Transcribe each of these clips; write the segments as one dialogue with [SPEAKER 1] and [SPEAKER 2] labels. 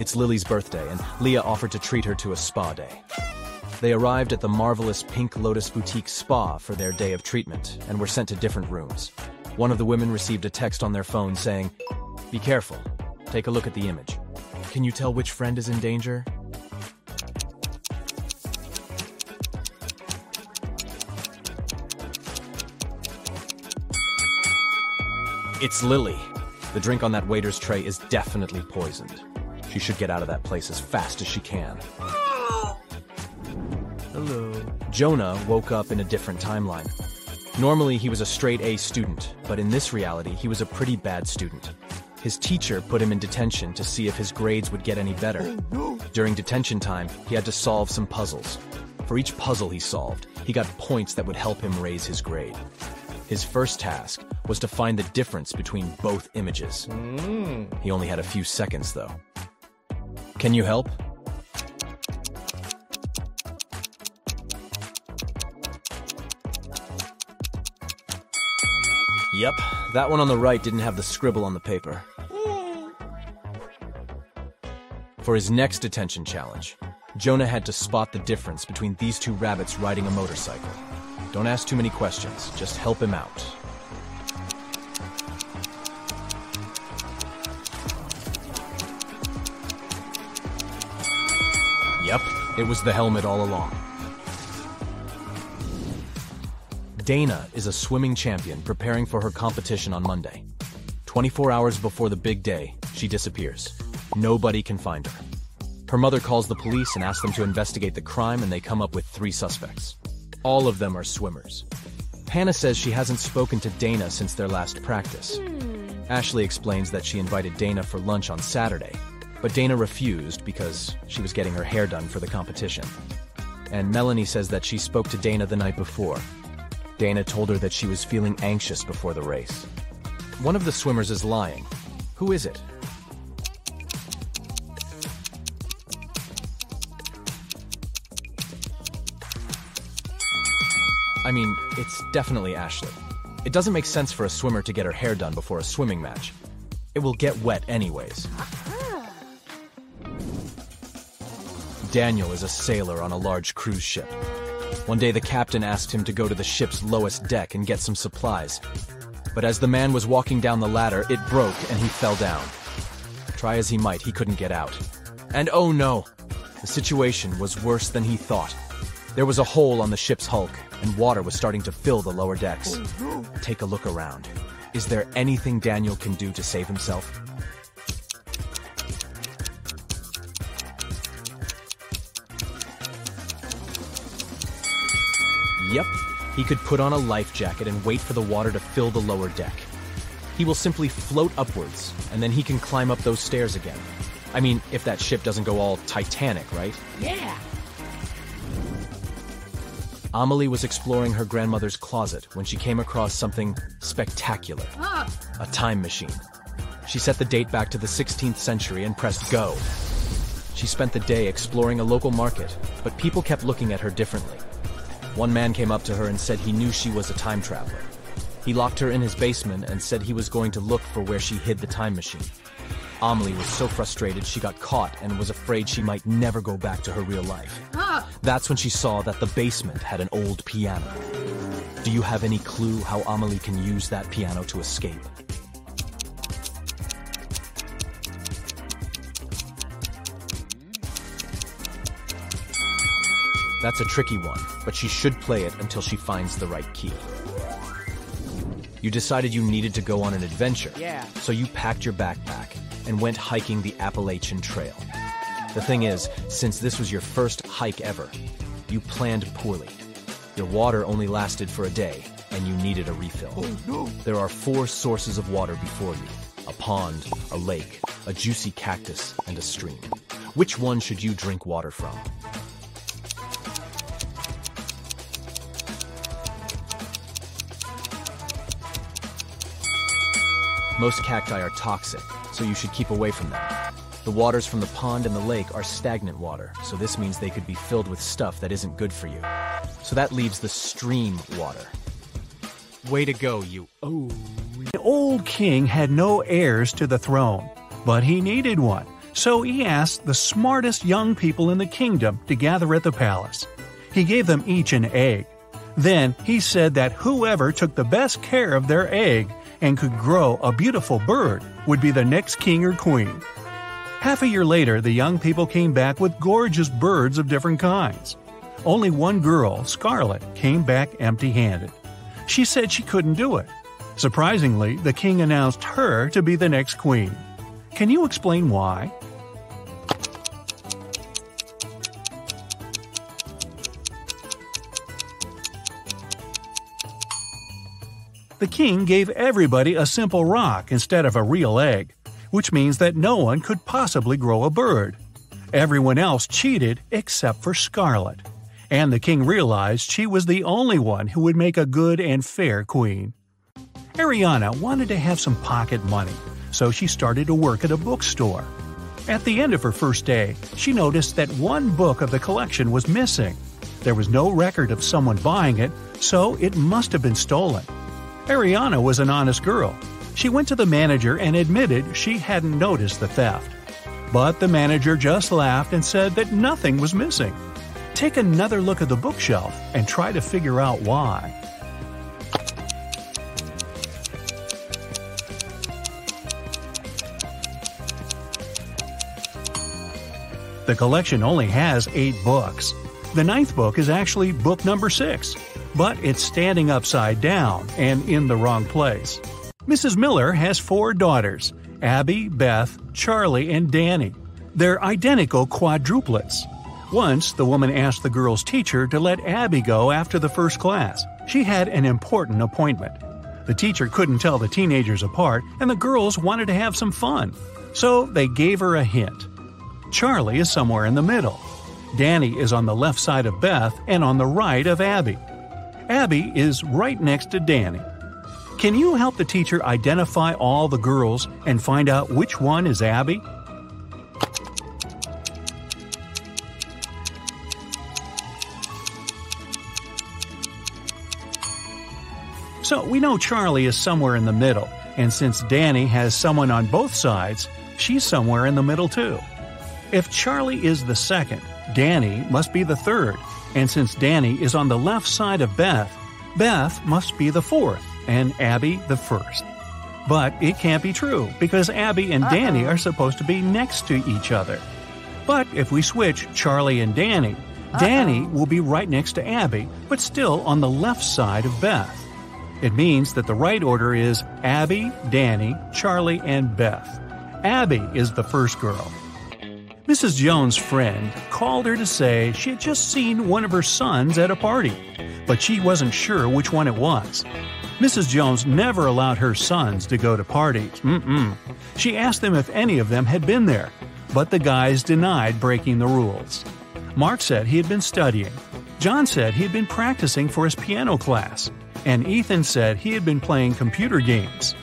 [SPEAKER 1] It's Lily's birthday, and Leah offered to treat her to a spa day. They arrived at the marvelous Pink Lotus Boutique Spa for their day of treatment and were sent to different rooms. One of the women received a text on their phone saying, Be careful. Take a look at the image. Can you tell which friend is in danger? It's Lily. The drink on that waiter's tray is definitely poisoned. She should get out of that place as fast as she can. Hello. Jonah woke up in a different timeline. Normally, he was a straight A student, but in this reality, he was a pretty bad student. His teacher put him in detention to see if his grades would get any better. Oh, During detention time, he had to solve some puzzles. For each puzzle he solved, he got points that would help him raise his grade. His first task was to find the difference between both images. Mm. He only had a few seconds, though. Can you help? Yep, that one on the right didn't have the scribble on the paper. For his next attention challenge, Jonah had to spot the difference between these two rabbits riding a motorcycle. Don't ask too many questions, just help him out. It was the helmet all along. Dana is a swimming champion preparing for her competition on Monday. 24 hours before the big day, she disappears. Nobody can find her. Her mother calls the police and asks them to investigate the crime, and they come up with three suspects. All of them are swimmers. Hannah says she hasn't spoken to Dana since their last practice. Hmm. Ashley explains that she invited Dana for lunch on Saturday, but Dana refused because she was getting her hair done for the competition. And Melanie says that she spoke to Dana the night before. Dana told her that she was feeling anxious before the race. One of the swimmers is lying. Who is it? I mean, it's definitely Ashley. It doesn't make sense for a swimmer to get her hair done before a swimming match. It will get wet anyways. Daniel is a sailor on a large cruise ship. One day the captain asked him to go to the ship's lowest deck and get some supplies. But as the man was walking down the ladder, it broke and he fell down. Try as he might, he couldn't get out. And oh no! The situation was worse than he thought. There was a hole on the ship's hulk, and water was starting to fill the lower decks. Take a look around. Is there anything Daniel can do to save himself? Yep, he could put on a life jacket and wait for the water to fill the lower deck. He will simply float upwards, and then he can climb up those stairs again. I mean, if that ship doesn't go all Titanic, right?
[SPEAKER 2] Yeah.
[SPEAKER 1] Amelie was exploring her grandmother's closet when she came across something spectacular oh. a time machine. She set the date back to the 16th century and pressed go. She spent the day exploring a local market, but people kept looking at her differently. One man came up to her and said he knew she was a time traveler. He locked her in his basement and said he was going to look for where she hid the time machine. Amelie was so frustrated she got caught and was afraid she might never go back to her real life. That's when she saw that the basement had an old piano. Do you have any clue how Amelie can use that piano to escape? That's a tricky one, but she should play it until she finds the right key. You decided you needed to go on an adventure,
[SPEAKER 2] Yeah.
[SPEAKER 1] so you packed your backpack and went hiking the Appalachian Trail. The thing is, since this was your first hike ever, you planned poorly. Your water only lasted for a day, and you needed a refill. Oh, no. There are four sources of water before you a pond, a lake, a juicy cactus, and a stream. Which one should you drink water from? Most cacti are toxic, so you should keep away from them. The waters from the pond and the lake are stagnant water, so this means they could be filled with stuff that isn't good for you. So that leaves the stream water. Way to go, you. Oh.
[SPEAKER 3] The old king had no heirs to the throne, but he needed one.
[SPEAKER 2] So he asked the smartest young people in the kingdom to gather at the palace. He gave them each an egg. Then he said that whoever took the best care of their egg and could grow a beautiful bird would be the next king or queen. Half a year later, the young people came back with gorgeous birds of different kinds. Only one girl, Scarlet, came back empty handed. She said she couldn't do it. Surprisingly, the king announced her to be the next queen. Can you explain why? The king gave everybody a simple rock instead of a real egg, which means that no one could possibly grow a bird. Everyone else cheated except for Scarlet, and the king realized she was the only one who would make a good and fair queen. Ariana wanted to have some pocket money, so she started to work at a bookstore. At the end of her first day, she noticed that one book of the collection was missing. There was no record of someone buying it, so it must have been stolen. Ariana was an honest girl. She went to the manager and admitted she hadn't noticed the theft. But the manager just laughed and said that nothing was missing. Take another look at the bookshelf and try to figure out why. The collection only has eight books. The ninth book is actually book number six, but it's standing upside down and in the wrong place. Mrs. Miller has four daughters Abby, Beth, Charlie, and Danny. They're identical quadruplets. Once, the woman asked the girl's teacher to let Abby go after the first class. She had an important appointment. The teacher couldn't tell the teenagers apart, and the girls wanted to have some fun. So they gave her a hint. Charlie is somewhere in the middle. Danny is on the left side of Beth and on the right of Abby. Abby is right next to Danny. Can you help the teacher identify all the girls and find out which one is Abby? So we know Charlie is somewhere in the middle, and since Danny has someone on both sides, she's somewhere in the middle too. If Charlie is the second, Danny must be the third, and since Danny is on the left side of Beth, Beth must be the fourth, and Abby the first. But it can't be true, because Abby and Danny are supposed to be next to each other. But if we switch Charlie and Danny, Danny will be right next to Abby, but still on the left side of Beth. It means that the right order is Abby, Danny, Charlie, and Beth. Abby is the first girl. Mrs. Jones' friend called her to say she had just seen one of her sons at a party, but she wasn't sure which one it was. Mrs. Jones never allowed her sons to go to parties. Mm-mm. She asked them if any of them had been there, but the guys denied breaking the rules. Mark said he had been studying. John said he had been practicing for his piano class. And Ethan said he had been playing computer games.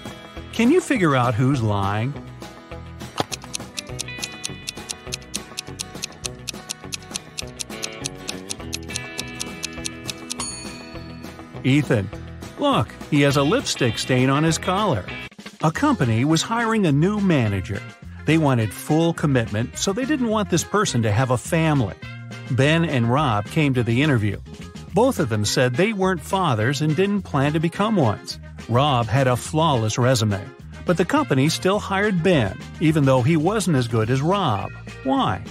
[SPEAKER 2] Can you figure out who's lying? Ethan. Look, he has a lipstick stain on his collar. A company was hiring a new manager. They wanted full commitment, so they didn't want this person to have a family. Ben and Rob came to the interview. Both of them said they weren't fathers and didn't plan to become ones. Rob had a flawless resume, but the company still hired Ben, even though he wasn't as good as Rob. Why?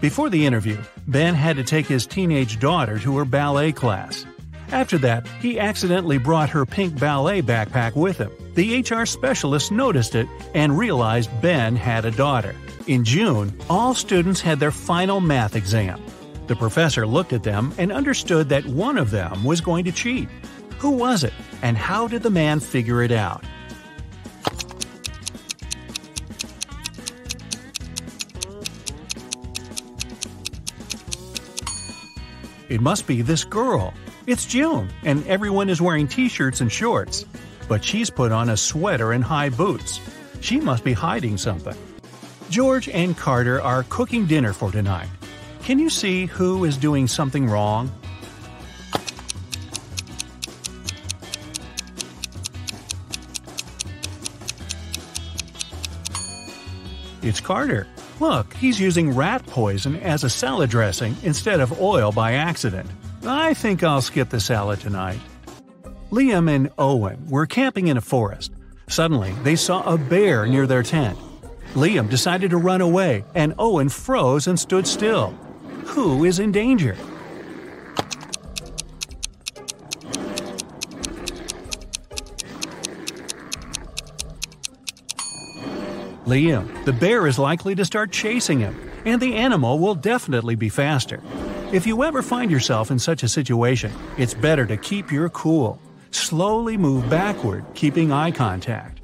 [SPEAKER 2] Before the interview, Ben had to take his teenage daughter to her ballet class. After that, he accidentally brought her pink ballet backpack with him. The HR specialist noticed it and realized Ben had a daughter. In June, all students had their final math exam. The professor looked at them and understood that one of them was going to cheat. Who was it, and how did the man figure it out? It must be this girl. It's June, and everyone is wearing t shirts and shorts. But she's put on a sweater and high boots. She must be hiding something. George and Carter are cooking dinner for tonight. Can you see who is doing something wrong? It's Carter. Look, he's using rat poison as a salad dressing instead of oil by accident. I think I'll skip the salad tonight. Liam and Owen were camping in a forest. Suddenly, they saw a bear near their tent. Liam decided to run away, and Owen froze and stood still. Who is in danger? Liam, the bear is likely to start chasing him, and the animal will definitely be faster. If you ever find yourself in such a situation, it's better to keep your cool. Slowly move backward, keeping eye contact.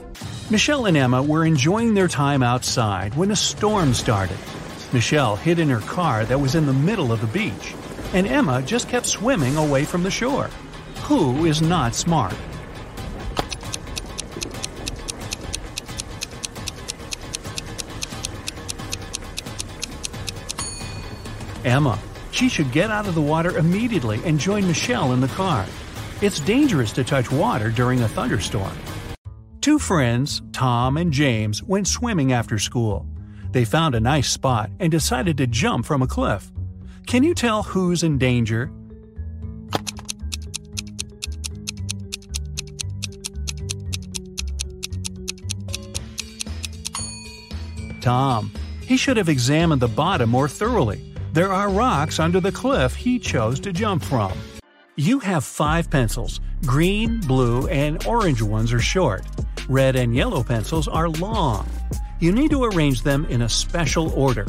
[SPEAKER 2] Michelle and Emma were enjoying their time outside when a storm started. Michelle hid in her car that was in the middle of the beach, and Emma just kept swimming away from the shore. Who is not smart? Emma. She should get out of the water immediately and join Michelle in the car. It's dangerous to touch water during a thunderstorm. Two friends, Tom and James, went swimming after school. They found a nice spot and decided to jump from a cliff. Can you tell who's in danger? Tom. He should have examined the bottom more thoroughly. There are rocks under the cliff he chose to jump from. You have five pencils. Green, blue, and orange ones are short. Red and yellow pencils are long. You need to arrange them in a special order.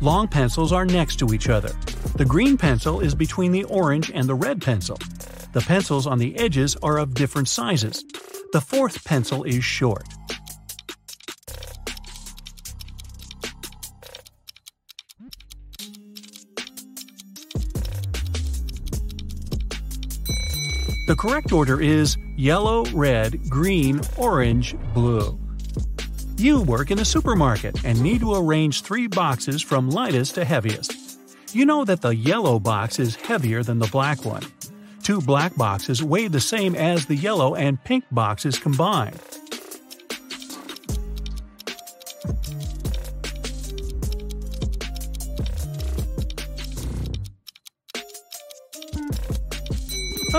[SPEAKER 2] Long pencils are next to each other. The green pencil is between the orange and the red pencil. The pencils on the edges are of different sizes. The fourth pencil is short. Correct order is yellow, red, green, orange, blue. You work in a supermarket and need to arrange three boxes from lightest to heaviest. You know that the yellow box is heavier than the black one. Two black boxes weigh the same as the yellow and pink boxes combined.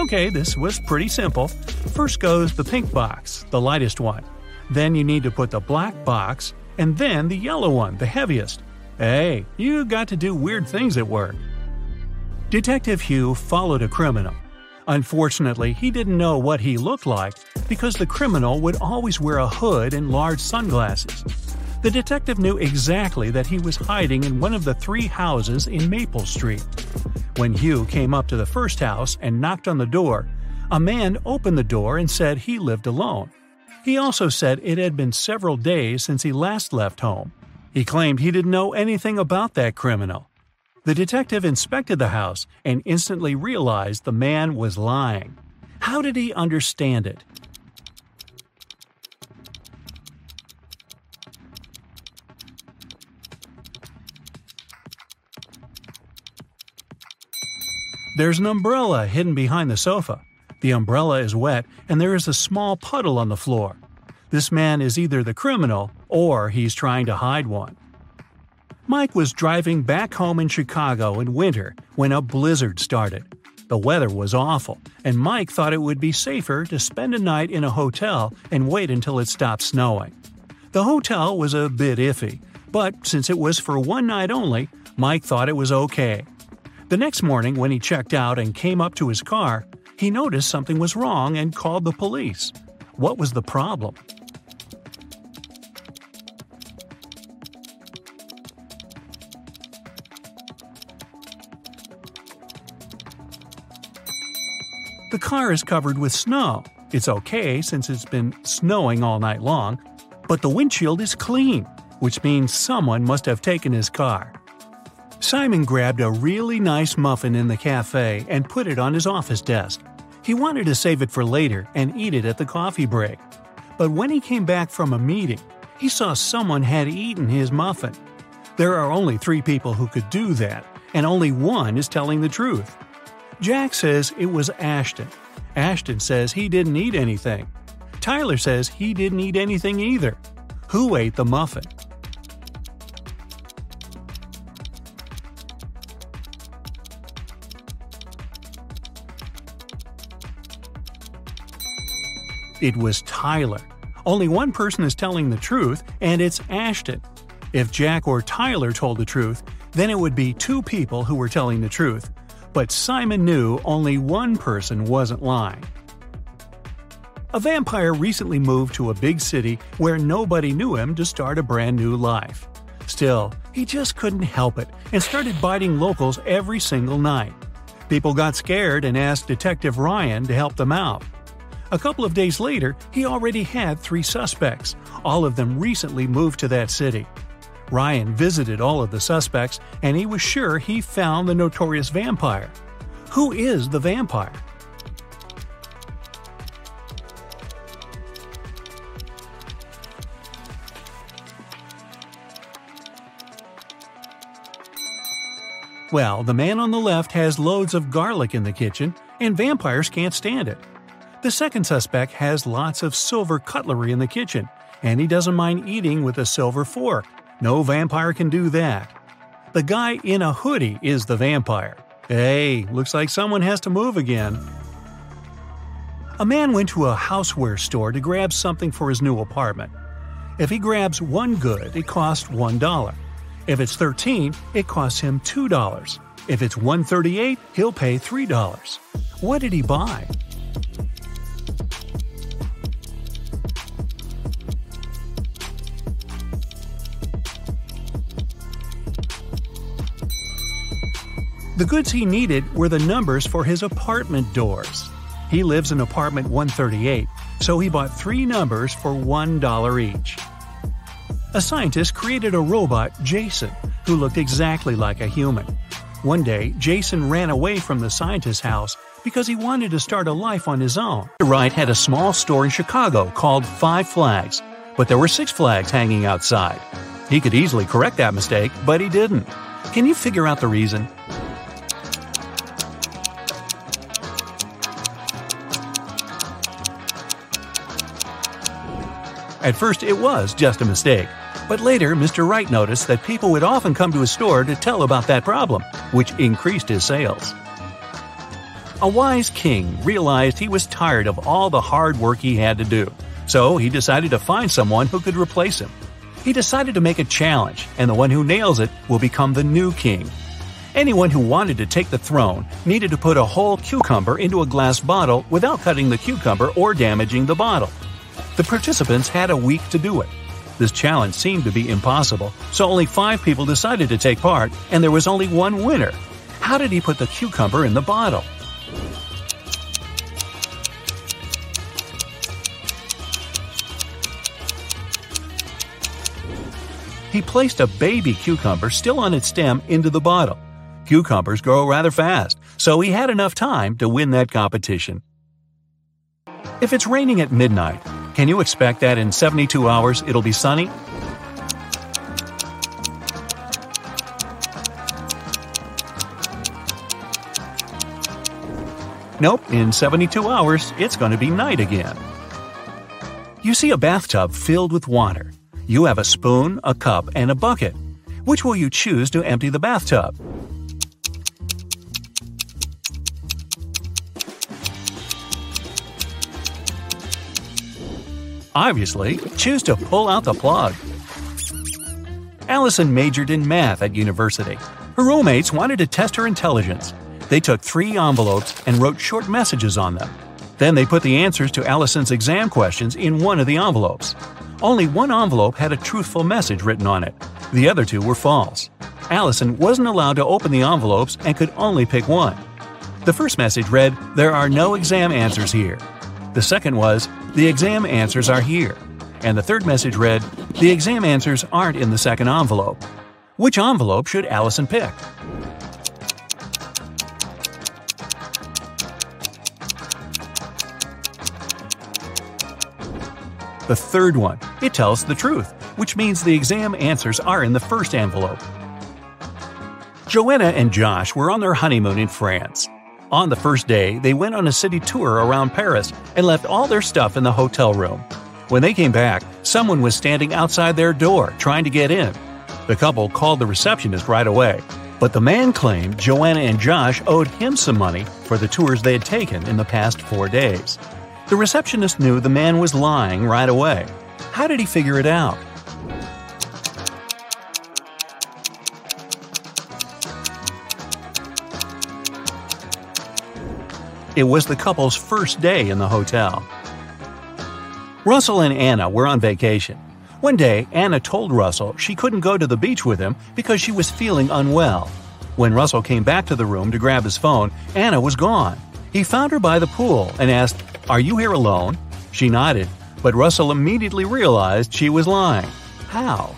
[SPEAKER 2] Okay, this was pretty simple. First goes the pink box, the lightest one. Then you need to put the black box, and then the yellow one, the heaviest. Hey, you got to do weird things at work. Detective Hugh followed a criminal. Unfortunately, he didn't know what he looked like because the criminal would always wear a hood and large sunglasses. The detective knew exactly that he was hiding in one of the three houses in Maple Street. When Hugh came up to the first house and knocked on the door, a man opened the door and said he lived alone. He also said it had been several days since he last left home. He claimed he didn't know anything about that criminal. The detective inspected the house and instantly realized the man was lying. How did he understand it? There's an umbrella hidden behind the sofa. The umbrella is wet and there is a small puddle on the floor. This man is either the criminal or he's trying to hide one. Mike was driving back home in Chicago in winter when a blizzard started. The weather was awful, and Mike thought it would be safer to spend a night in a hotel and wait until it stopped snowing. The hotel was a bit iffy, but since it was for one night only, Mike thought it was okay. The next morning, when he checked out and came up to his car, he noticed something was wrong and called the police. What was the problem? The car is covered with snow. It's okay since it's been snowing all night long, but the windshield is clean, which means someone must have taken his car. Simon grabbed a really nice muffin in the cafe and put it on his office desk. He wanted to save it for later and eat it at the coffee break. But when he came back from a meeting, he saw someone had eaten his muffin. There are only three people who could do that, and only one is telling the truth. Jack says it was Ashton. Ashton says he didn't eat anything. Tyler says he didn't eat anything either. Who ate the muffin? It was Tyler. Only one person is telling the truth, and it's Ashton. If Jack or Tyler told the truth, then it would be two people who were telling the truth. But Simon knew only one person wasn't lying. A vampire recently moved to a big city where nobody knew him to start a brand new life. Still, he just couldn't help it and started biting locals every single night. People got scared and asked Detective Ryan to help them out. A couple of days later, he already had three suspects. All of them recently moved to that city. Ryan visited all of the suspects and he was sure he found the notorious vampire. Who is the vampire? Well, the man on the left has loads of garlic in the kitchen, and vampires can't stand it. The second suspect has lots of silver cutlery in the kitchen, and he doesn't mind eating with a silver fork. No vampire can do that. The guy in a hoodie is the vampire. Hey, looks like someone has to move again. A man went to a houseware store to grab something for his new apartment. If he grabs one good, it costs $1. If it's 13, it costs him $2. If it's 138, he'll pay $3. What did he buy? The goods he needed were the numbers for his apartment doors. He lives in apartment 138, so he bought three numbers for $1 each. A scientist created a robot, Jason, who looked exactly like a human. One day, Jason ran away from the scientist's house because he wanted to start a life on his own. Wright had a small store in Chicago called Five Flags, but there were six flags hanging outside. He could easily correct that mistake, but he didn't. Can you figure out the reason? At first, it was just a mistake. But later, Mr. Wright noticed that people would often come to his store to tell about that problem, which increased his sales. A wise king realized he was tired of all the hard work he had to do, so he decided to find someone who could replace him. He decided to make a challenge, and the one who nails it will become the new king. Anyone who wanted to take the throne needed to put a whole cucumber into a glass bottle without cutting the cucumber or damaging the bottle. The participants had a week to do it. This challenge seemed to be impossible, so only five people decided to take part, and there was only one winner. How did he put the cucumber in the bottle? He placed a baby cucumber still on its stem into the bottle. Cucumbers grow rather fast, so he had enough time to win that competition. If it's raining at midnight, can you expect that in 72 hours it'll be sunny? Nope, in 72 hours it's going to be night again. You see a bathtub filled with water. You have a spoon, a cup, and a bucket. Which will you choose to empty the bathtub? Obviously, choose to pull out the plug. Allison majored in math at university. Her roommates wanted to test her intelligence. They took three envelopes and wrote short messages on them. Then they put the answers to Allison's exam questions in one of the envelopes. Only one envelope had a truthful message written on it. The other two were false. Allison wasn't allowed to open the envelopes and could only pick one. The first message read, There are no exam answers here. The second was, The exam answers are here. And the third message read, The exam answers aren't in the second envelope. Which envelope should Allison pick? The third one. It tells the truth, which means the exam answers are in the first envelope. Joanna and Josh were on their honeymoon in France. On the first day, they went on a city tour around Paris and left all their stuff in the hotel room. When they came back, someone was standing outside their door trying to get in. The couple called the receptionist right away, but the man claimed Joanna and Josh owed him some money for the tours they had taken in the past four days. The receptionist knew the man was lying right away. How did he figure it out? It was the couple's first day in the hotel. Russell and Anna were on vacation. One day, Anna told Russell she couldn't go to the beach with him because she was feeling unwell. When Russell came back to the room to grab his phone, Anna was gone. He found her by the pool and asked, Are you here alone? She nodded, but Russell immediately realized she was lying. How?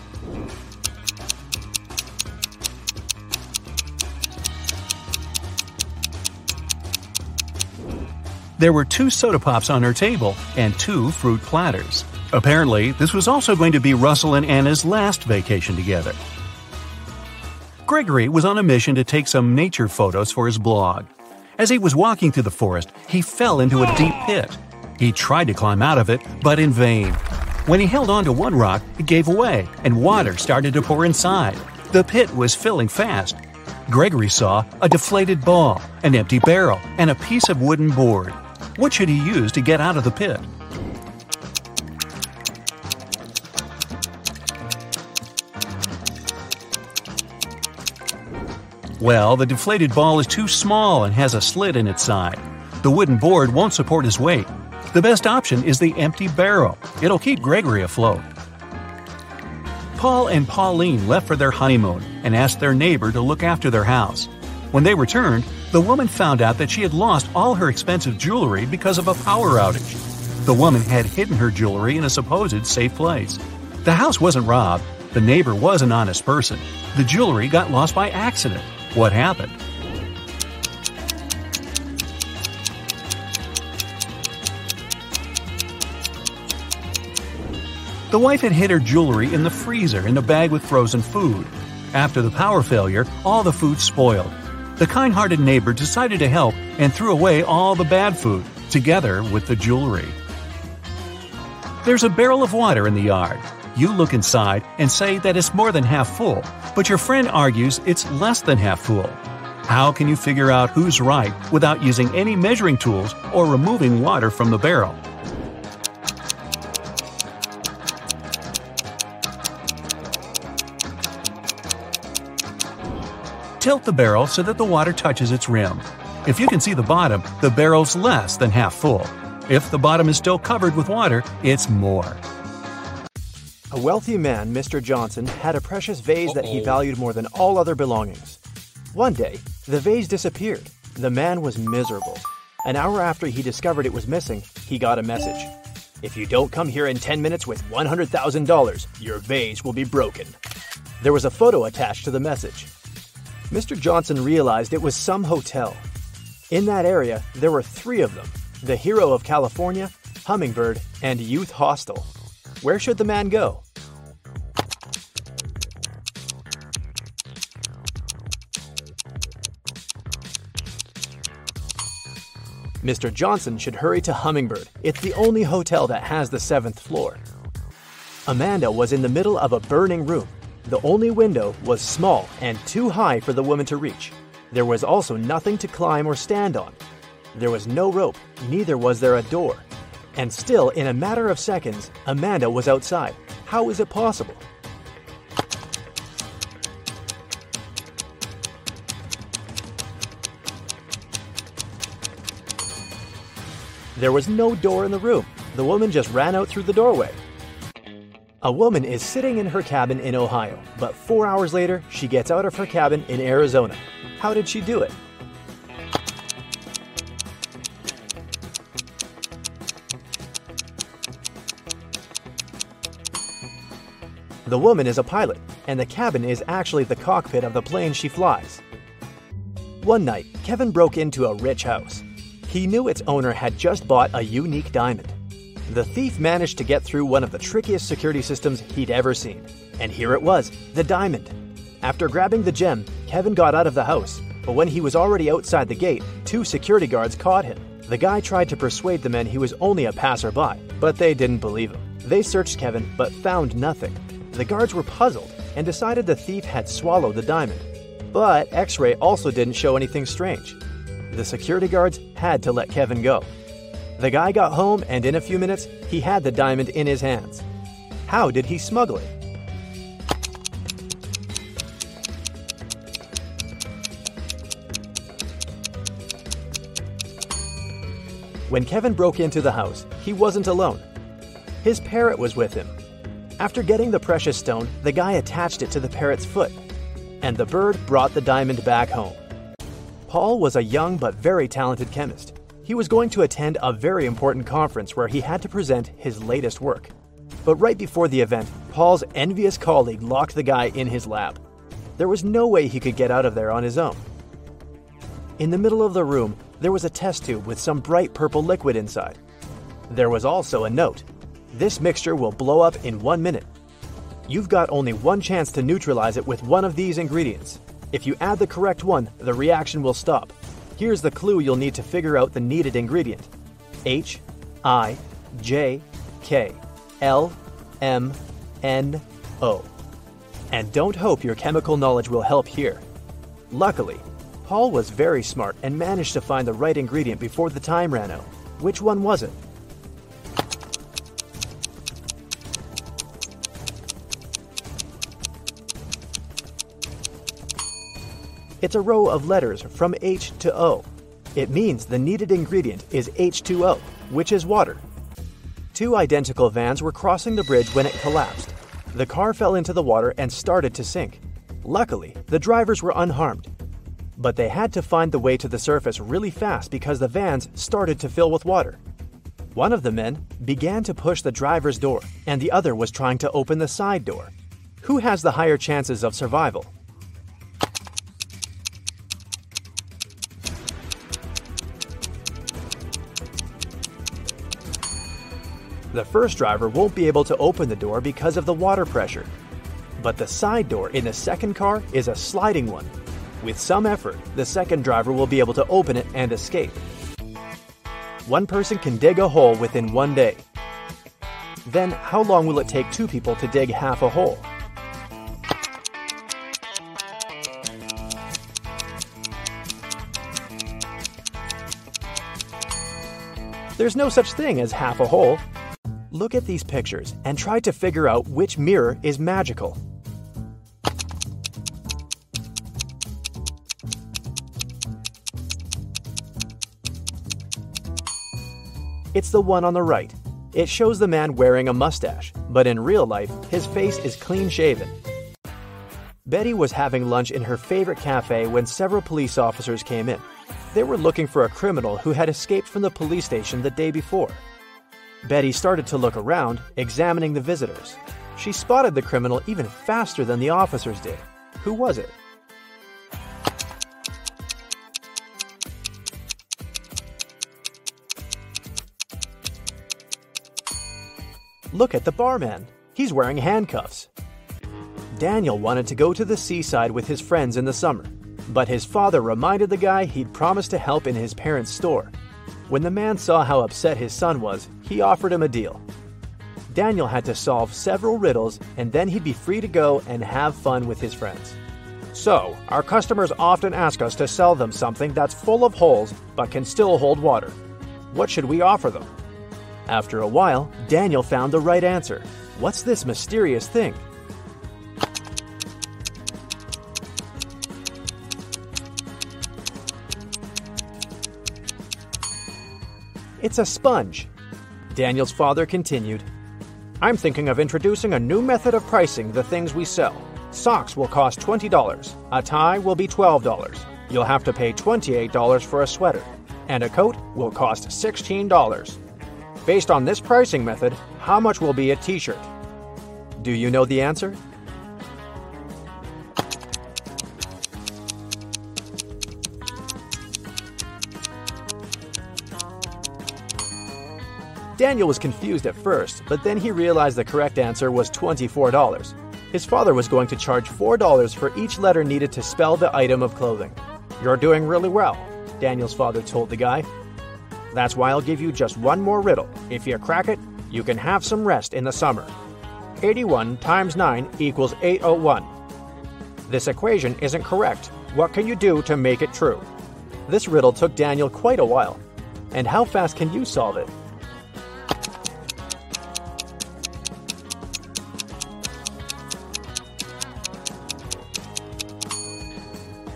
[SPEAKER 2] There were two soda pops on her table and two fruit platters. Apparently, this was also going to be Russell and Anna's last vacation together. Gregory was on a mission to take some nature photos for his blog. As he was walking through the forest, he fell into a deep pit. He tried to climb out of it, but in vain. When he held onto one rock, it gave away, and water started to pour inside. The pit was filling fast. Gregory saw a deflated ball, an empty barrel, and a piece of wooden board. What should he use to get out of the pit? Well, the deflated ball is too small and has a slit in its side. The wooden board won't support his weight. The best option is the empty barrel. It'll keep Gregory afloat. Paul and Pauline left for their honeymoon and asked their neighbor to look after their house. When they returned, the woman found out that she had lost all her expensive jewelry because of a power outage. The woman had hidden her jewelry in a supposed safe place. The house wasn't robbed. The neighbor was an honest person. The jewelry got lost by accident. What happened? The wife had hid her jewelry in the freezer in a bag with frozen food. After the power failure, all the food spoiled. The kind hearted neighbor decided to help and threw away all the bad food, together with the jewelry. There's a barrel of water in the yard. You look inside and say that it's more than half full, but your friend argues it's less than half full. How can you figure out who's right without using any measuring tools or removing water from the barrel? Tilt the barrel so that the water touches its rim. If you can see the bottom, the barrel's less than half full. If the bottom is still covered with water, it's more.
[SPEAKER 3] A wealthy man, Mr. Johnson, had a precious vase that he valued more than all other belongings. One day, the vase disappeared. The man was miserable. An hour after he discovered it was missing, he got a message. If you don't come here in 10 minutes with $100,000, your vase will be broken. There was a photo attached to the message. Mr. Johnson realized it was some hotel. In that area, there were three of them the Hero of California, Hummingbird, and Youth Hostel. Where should the man go? Mr. Johnson should hurry to Hummingbird. It's the only hotel that has the seventh floor. Amanda was in the middle of a burning room the only window was small and too high for the woman to reach. There was also nothing to climb or stand on. There was no rope, neither was there a door. And still, in a matter of seconds, Amanda was outside. How is it possible? There was no door in the room. The woman just ran out through the doorway. A woman is sitting in her cabin in Ohio, but four hours later, she gets out of her cabin in Arizona. How did she do it? The woman is a pilot, and the cabin is actually the cockpit of the plane she flies. One night, Kevin broke into a rich house. He knew its owner had just bought a unique diamond. The thief managed to get through one of the trickiest security systems he'd ever seen. And here it was, the diamond. After grabbing the gem, Kevin got out of the house, but when he was already outside the gate, two security guards caught him. The guy tried to persuade the men he was only a passerby, but they didn't believe him. They searched Kevin, but found nothing. The guards were puzzled and decided the thief had swallowed the diamond. But X ray also didn't show anything strange. The security guards had to let Kevin go. The guy got home, and in a few minutes, he had the diamond in his hands. How did he smuggle it? When Kevin broke into the house, he wasn't alone. His parrot was with him. After getting the precious stone, the guy attached it to the parrot's foot, and the bird brought the diamond back home. Paul was a young but very talented chemist. He was going to attend a very important conference where he had to present his latest work. But right before the event, Paul's envious colleague locked the guy in his lab. There was no way he could get out of there on his own. In the middle of the room, there was a test tube with some bright purple liquid inside. There was also a note. This mixture will blow up in one minute. You've got only one chance to neutralize it with one of these ingredients. If you add the correct one, the reaction will stop. Here's the clue you'll need to figure out the needed ingredient H, I, J, K, L, M, N, O. And don't hope your chemical knowledge will help here. Luckily, Paul was very smart and managed to find the right ingredient before the time ran out. Which one was it? It's a row of letters from H to O. It means the needed ingredient is H2O, which is water. Two identical vans were crossing the bridge when it collapsed. The car fell into the water and started to sink. Luckily, the drivers were unharmed. But they had to find the way to the surface really fast because the vans started to fill with water. One of the men began to push the driver's door, and the other was trying to open the side door. Who has the higher chances of survival? The first driver won't be able to open the door because of the water pressure. But the side door in the second car is a sliding one. With some effort, the second driver will be able to open it and escape. One person can dig a hole within one day. Then, how long will it take two people to dig half a hole? There's no such thing as half a hole. Look at these pictures and try to figure out which mirror is magical. It's the one on the right. It shows the man wearing a mustache, but in real life, his face is clean shaven. Betty was having lunch in her favorite cafe when several police officers came in. They were looking for a criminal who had escaped from the police station the day before. Betty started to look around, examining the visitors. She spotted the criminal even faster than the officers did. Who was it? Look at the barman. He's wearing handcuffs. Daniel wanted to go to the seaside with his friends in the summer, but his father reminded the guy he'd promised to help in his parents' store. When the man saw how upset his son was, he offered him a deal. Daniel had to solve several riddles, and then he'd be free to go and have fun with his friends. So, our customers often ask us to sell them something that's full of holes but can still hold water. What should we offer them? After a while, Daniel found the right answer. What's this mysterious thing? It's a sponge. Daniel's father continued. I'm thinking of introducing a new method of pricing the things we sell. Socks will cost $20. A tie will be $12. You'll have to pay $28 for a sweater. And a coat will cost $16. Based on this pricing method, how much will be a t shirt? Do you know the answer? Daniel was confused at first, but then he realized the correct answer was $24. His father was going to charge $4 for each letter needed to spell the item of clothing. You're doing really well, Daniel's father told the guy. That's why I'll give you just one more riddle. If you crack it, you can have some rest in the summer. 81 times 9 equals 801. This equation isn't correct. What can you do to make it true? This riddle took Daniel quite a while. And how fast can you solve it?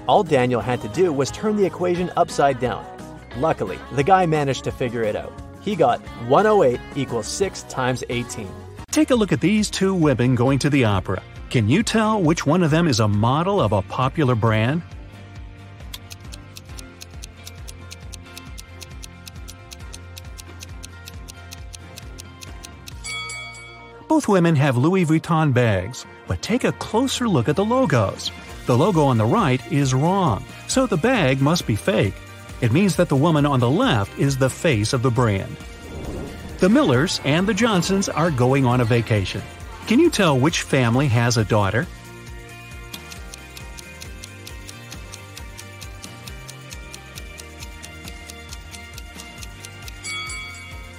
[SPEAKER 3] All Daniel had to do was turn the equation upside down. Luckily, the guy managed to figure it out. He got 108 equals 6 times 18.
[SPEAKER 2] Take a look at these two women going to the opera. Can you tell which one of them is a model of a popular brand? Both women have Louis Vuitton bags, but take a closer look at the logos. The logo on the right is wrong, so the bag must be fake. It means that the woman on the left is the face of the brand. The Millers and the Johnsons are going on a vacation. Can you tell which family has a daughter?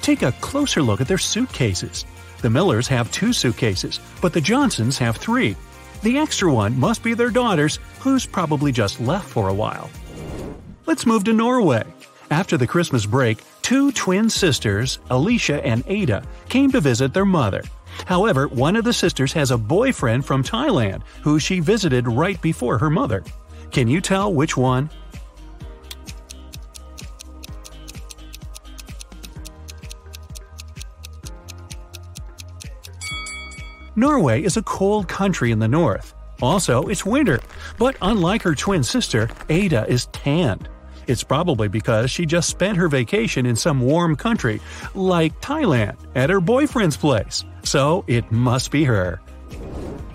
[SPEAKER 2] Take a closer look at their suitcases. The Millers have two suitcases, but the Johnsons have three. The extra one must be their daughter's, who's probably just left for a while. Let's move to Norway. After the Christmas break, two twin sisters, Alicia and Ada, came to visit their mother. However, one of the sisters has a boyfriend from Thailand who she visited right before her mother. Can you tell which one? Norway is a cold country in the north. Also, it's winter, but unlike her twin sister, Ada is tanned. It's probably because she just spent her vacation in some warm country, like Thailand, at her boyfriend's place. So it must be her.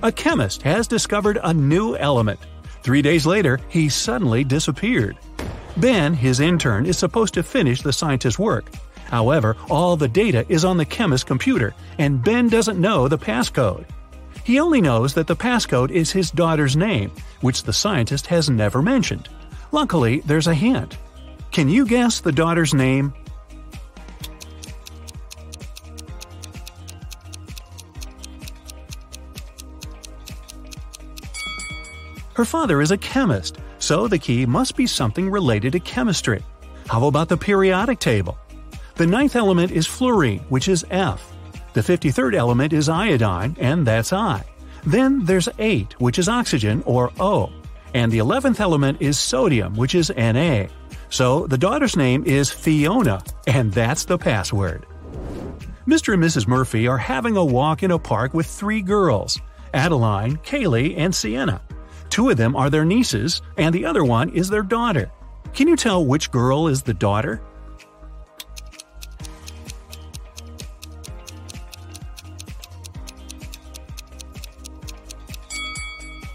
[SPEAKER 2] A chemist has discovered a new element. Three days later, he suddenly disappeared. Ben, his intern, is supposed to finish the scientist's work. However, all the data is on the chemist's computer, and Ben doesn't know the passcode. He only knows that the passcode is his daughter's name, which the scientist has never mentioned. Luckily, there's a hint. Can you guess the daughter's name? Her father is a chemist, so the key must be something related to chemistry. How about the periodic table? The ninth element is fluorine, which is F. The 53rd element is iodine, and that's I. Then there's 8, which is oxygen, or O. And the 11th element is sodium, which is Na. So the daughter's name is Fiona, and that's the password. Mr. and Mrs. Murphy are having a walk in a park with three girls Adeline, Kaylee, and Sienna. Two of them are their nieces, and the other one is their daughter. Can you tell which girl is the daughter?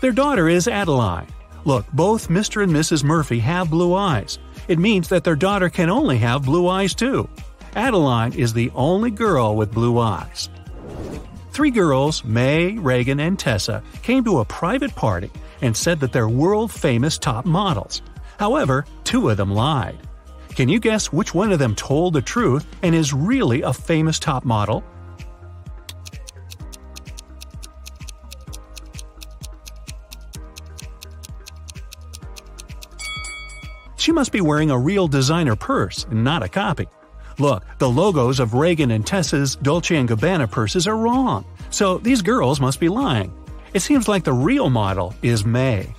[SPEAKER 2] Their daughter is Adeline. Look, both Mr. and Mrs. Murphy have blue eyes. It means that their daughter can only have blue eyes too. Adeline is the only girl with blue eyes. Three girls, May, Reagan, and Tessa, came to a private party and said that they're world famous top models. However, two of them lied. Can you guess which one of them told the truth and is really a famous top model? She must be wearing a real designer purse, not a copy. Look, the logos of Reagan and Tessa's Dolce & Gabbana purses are wrong, so these girls must be lying. It seems like the real model is May.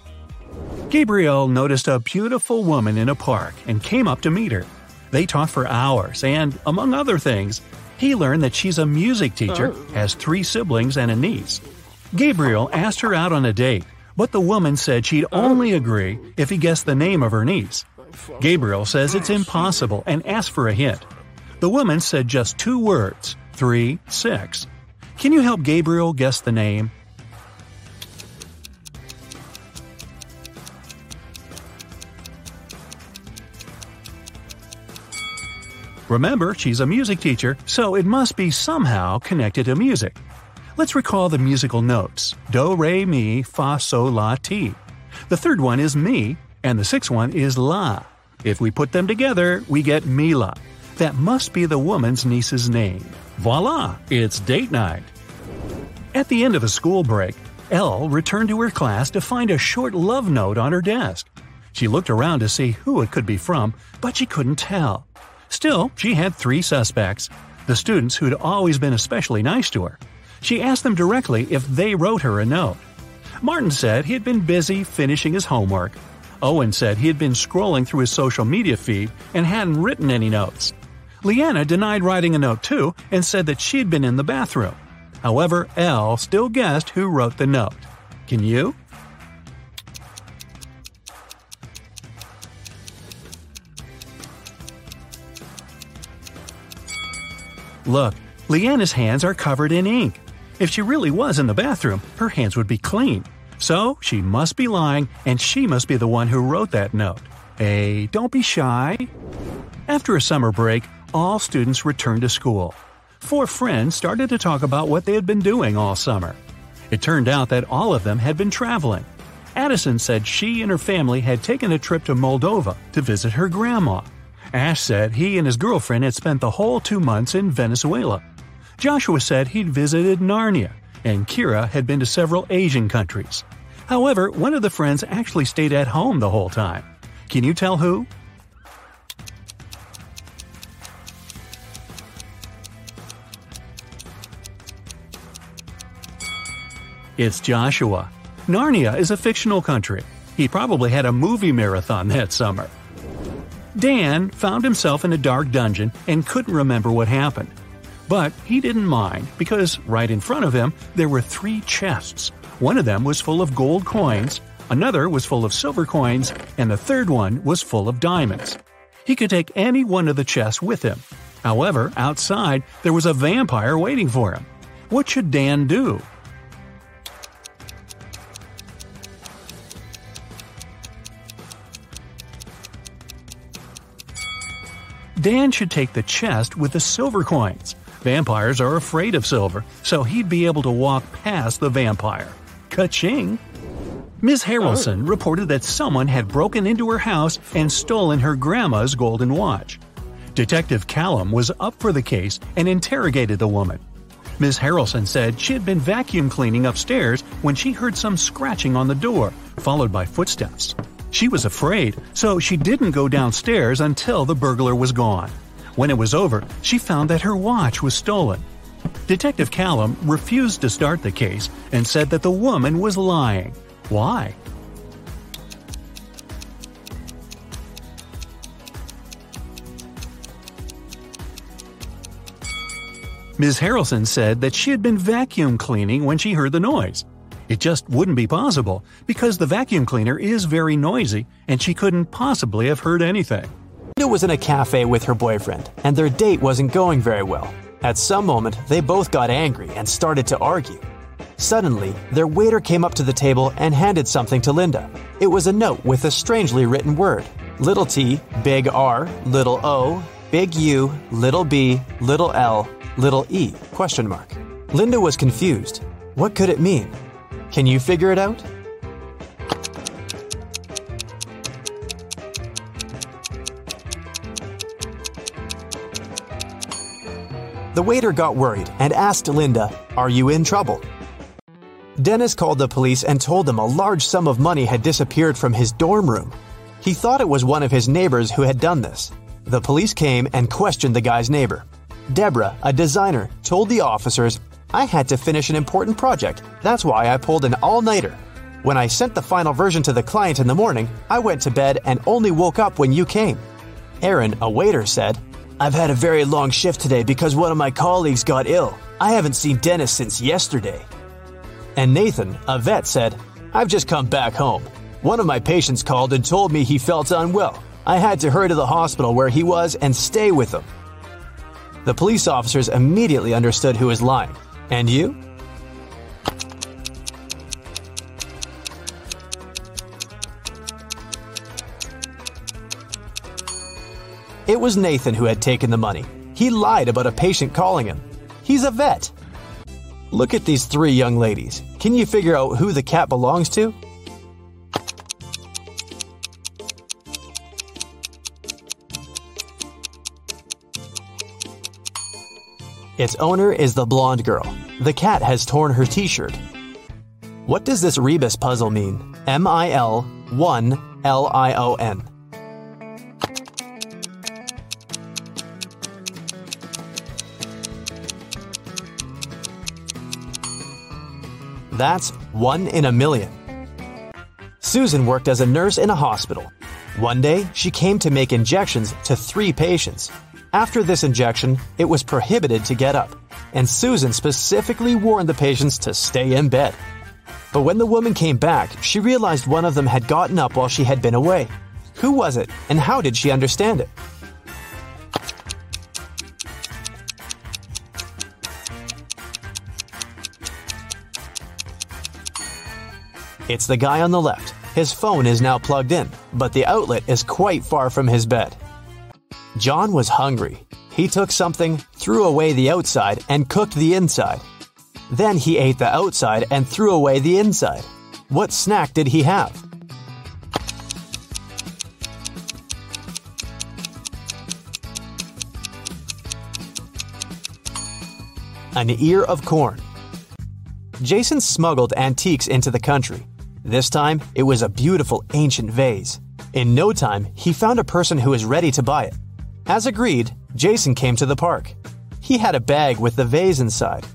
[SPEAKER 2] Gabriel noticed a beautiful woman in a park and came up to meet her. They talked for hours, and, among other things, he learned that she's a music teacher, oh. has three siblings, and a niece. Gabriel asked her out on a date, but the woman said she'd oh. only agree if he guessed the name of her niece. Gabriel says it's impossible and asks for a hint. The woman said just two words three, six. Can you help Gabriel guess the name? Remember, she's a music teacher, so it must be somehow connected to music. Let's recall the musical notes Do, Re, Mi, Fa, Sol, La, Ti. The third one is Mi, and the sixth one is La. If we put them together, we get Mila. That must be the woman's niece's name. Voila! It's date night. At the end of the school break, Elle returned to her class to find a short love note on her desk. She looked around to see who it could be from, but she couldn't tell. Still, she had three suspects the students who'd always been especially nice to her. She asked them directly if they wrote her a note. Martin said he had been busy finishing his homework. Owen said he had been scrolling through his social media feed and hadn't written any notes. Leanna denied writing a note too and said that she'd been in the bathroom. However, Elle still guessed who wrote the note. Can you? Look, Leanna's hands are covered in ink. If she really was in the bathroom, her hands would be clean. So she must be lying, and she must be the one who wrote that note. Hey, don't be shy. After a summer break, all students returned to school. Four friends started to talk about what they had been doing all summer. It turned out that all of them had been traveling. Addison said she and her family had taken a trip to Moldova to visit her grandma. Ash said he and his girlfriend had spent the whole two months in Venezuela. Joshua said he'd visited Narnia, and Kira had been to several Asian countries. However, one of the friends actually stayed at home the whole time. Can you tell who? It's Joshua. Narnia is a fictional country. He probably had a movie marathon that summer. Dan found himself in a dark dungeon and couldn't remember what happened. But he didn't mind because right in front of him there were three chests. One of them was full of gold coins, another was full of silver coins, and the third one was full of diamonds. He could take any one of the chests with him. However, outside there was a vampire waiting for him. What should Dan do? Dan should take the chest with the silver coins. Vampires are afraid of silver, so he'd be able to walk past the vampire. Ka-ching! Ms. Harrelson oh. reported that someone had broken into her house and stolen her grandma's golden watch. Detective Callum was up for the case and interrogated the woman. Ms. Harrelson said she had been vacuum cleaning upstairs when she heard some scratching on the door, followed by footsteps. She was afraid, so she didn't go downstairs until the burglar was gone. When it was over, she found that her watch was stolen. Detective Callum refused to start the case and said that the woman was lying. Why? Ms. Harrelson said that she had been vacuum cleaning when she heard the noise. It just wouldn't be possible because the vacuum cleaner is very noisy and she couldn't possibly have heard anything.
[SPEAKER 3] Linda was in a cafe with her boyfriend, and their date wasn't going very well. At some moment, they both got angry and started to argue. Suddenly, their waiter came up to the table and handed something to Linda. It was a note with a strangely written word little t, big R, little O, big U, little b, little l, little e, question mark. Linda was confused. What could it mean? Can you figure it out? The waiter got worried and asked Linda, Are you in trouble? Dennis called the police and told them a large sum of money had disappeared from his dorm room. He thought it was one of his neighbors who had done this. The police came and questioned the guy's neighbor. Deborah, a designer, told the officers I had to finish an important project. That's why I pulled an all nighter. When I sent the final version to the client in the morning, I went to bed and only woke up when you came. Aaron, a waiter, said, I've had a very long shift today because one of my colleagues got ill. I haven't seen Dennis since yesterday. And Nathan, a vet, said, I've just come back home. One of my patients called and told me he felt unwell. I had to hurry to the hospital where he was and stay with him. The police officers immediately understood who was lying. And you? Was Nathan who had taken the money. He lied about a patient calling him. He's a vet. Look at these three young ladies. Can you figure out who the cat belongs to? Its owner is the blonde girl. The cat has torn her t shirt. What does this rebus puzzle mean? M I L 1 L I O N. That's one in a million. Susan worked as a nurse in a hospital. One day, she came to make injections to three patients. After this injection, it was prohibited to get up, and Susan specifically warned the patients to stay in bed. But when the woman came back, she realized one of them had gotten up while she had been away. Who was it, and how did she understand it? It's the guy on the left. His phone is now plugged in, but the outlet is quite far from his bed. John was hungry. He took something, threw away the outside, and cooked the inside. Then he ate the outside and threw away the inside. What snack did he have? An ear of corn. Jason smuggled antiques into the country. This time, it was a beautiful ancient vase. In no time, he found a person who was ready to buy it. As agreed, Jason came to the park. He had a bag with the vase inside.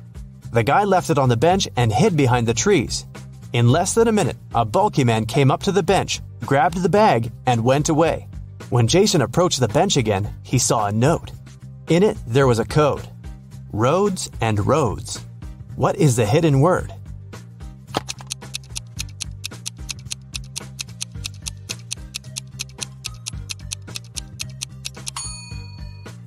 [SPEAKER 3] The guy left it on the bench and hid behind the trees. In less than a minute, a bulky man came up to the bench, grabbed the bag, and went away. When Jason approached the bench again, he saw a note. In it, there was a code Roads and Roads. What is the hidden word?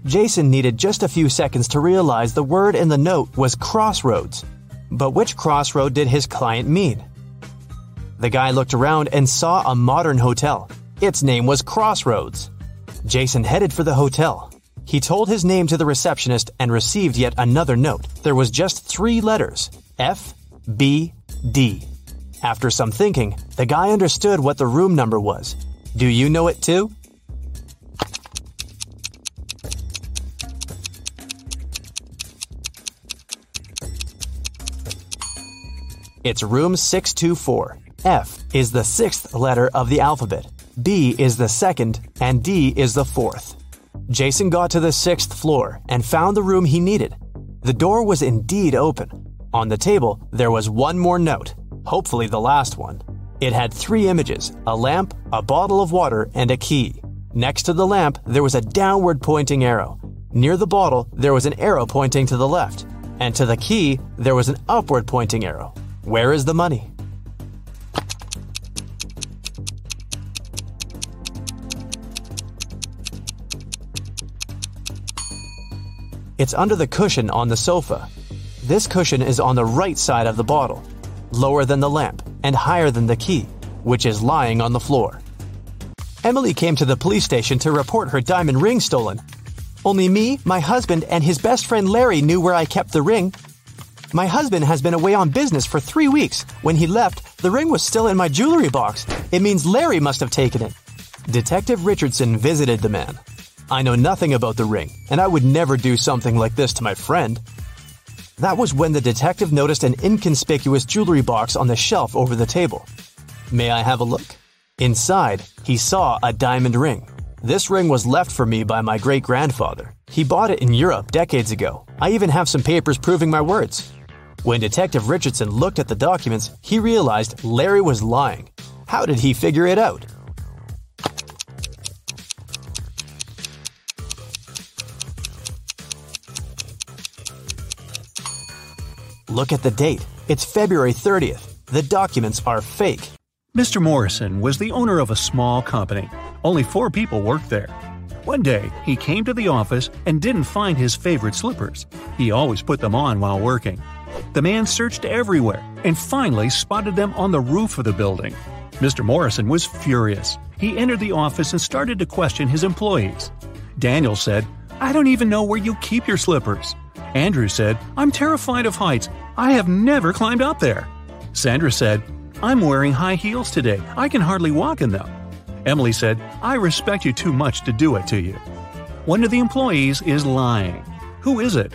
[SPEAKER 3] Jason needed just a few seconds to realize the word in the note was crossroads. But which crossroad did his client mean? The guy looked around and saw a modern hotel. Its name was Crossroads. Jason headed for the hotel. He told his name to the receptionist and received yet another note. There was just three letters F, B, D. After some thinking, the guy understood what the room number was. Do you know it too? It's room 624. F is the sixth letter of the alphabet, B is the second, and D is the fourth. Jason got to the sixth floor and found the room he needed. The door was indeed open. On the table, there was one more note, hopefully the last one. It had three images a lamp, a bottle of water, and a key. Next to the lamp, there was a downward pointing arrow. Near the bottle, there was an arrow pointing to the left. And to the key, there was an upward pointing arrow. Where is the money? It's under the cushion on the sofa. This cushion is on the right side of the bottle, lower than the lamp, and higher than the key, which is lying on the floor. Emily came to the police station to report her diamond ring stolen. Only me, my husband, and his best friend Larry knew where I kept the ring. My husband has been away on business for three weeks. When he left, the ring was still in my jewelry box. It means Larry must have taken it. Detective Richardson visited the man. I know nothing about the ring, and I would never do something like this to my friend. That was when the detective noticed an inconspicuous jewelry box on the shelf over the table. May I have a look? Inside, he saw a diamond ring. This ring was left for me by my great grandfather. He bought it in Europe decades ago. I even have some papers proving my words. When Detective Richardson looked at the documents, he realized Larry was lying. How did he figure it out? Look at the date. It's February 30th. The documents are fake.
[SPEAKER 2] Mr. Morrison was the owner of a small company. Only four people worked there. One day, he came to the office and didn't find his favorite slippers. He always put them on while working. The man searched everywhere and finally spotted them on the roof of the building. Mr. Morrison was furious. He entered the office and started to question his employees. Daniel said, I don't even know where you keep your slippers. Andrew said, I'm terrified of heights. I have never climbed up there. Sandra said, I'm wearing high heels today. I can hardly walk in them. Emily said, I respect you too much to do it to you. One of the employees is lying. Who is it?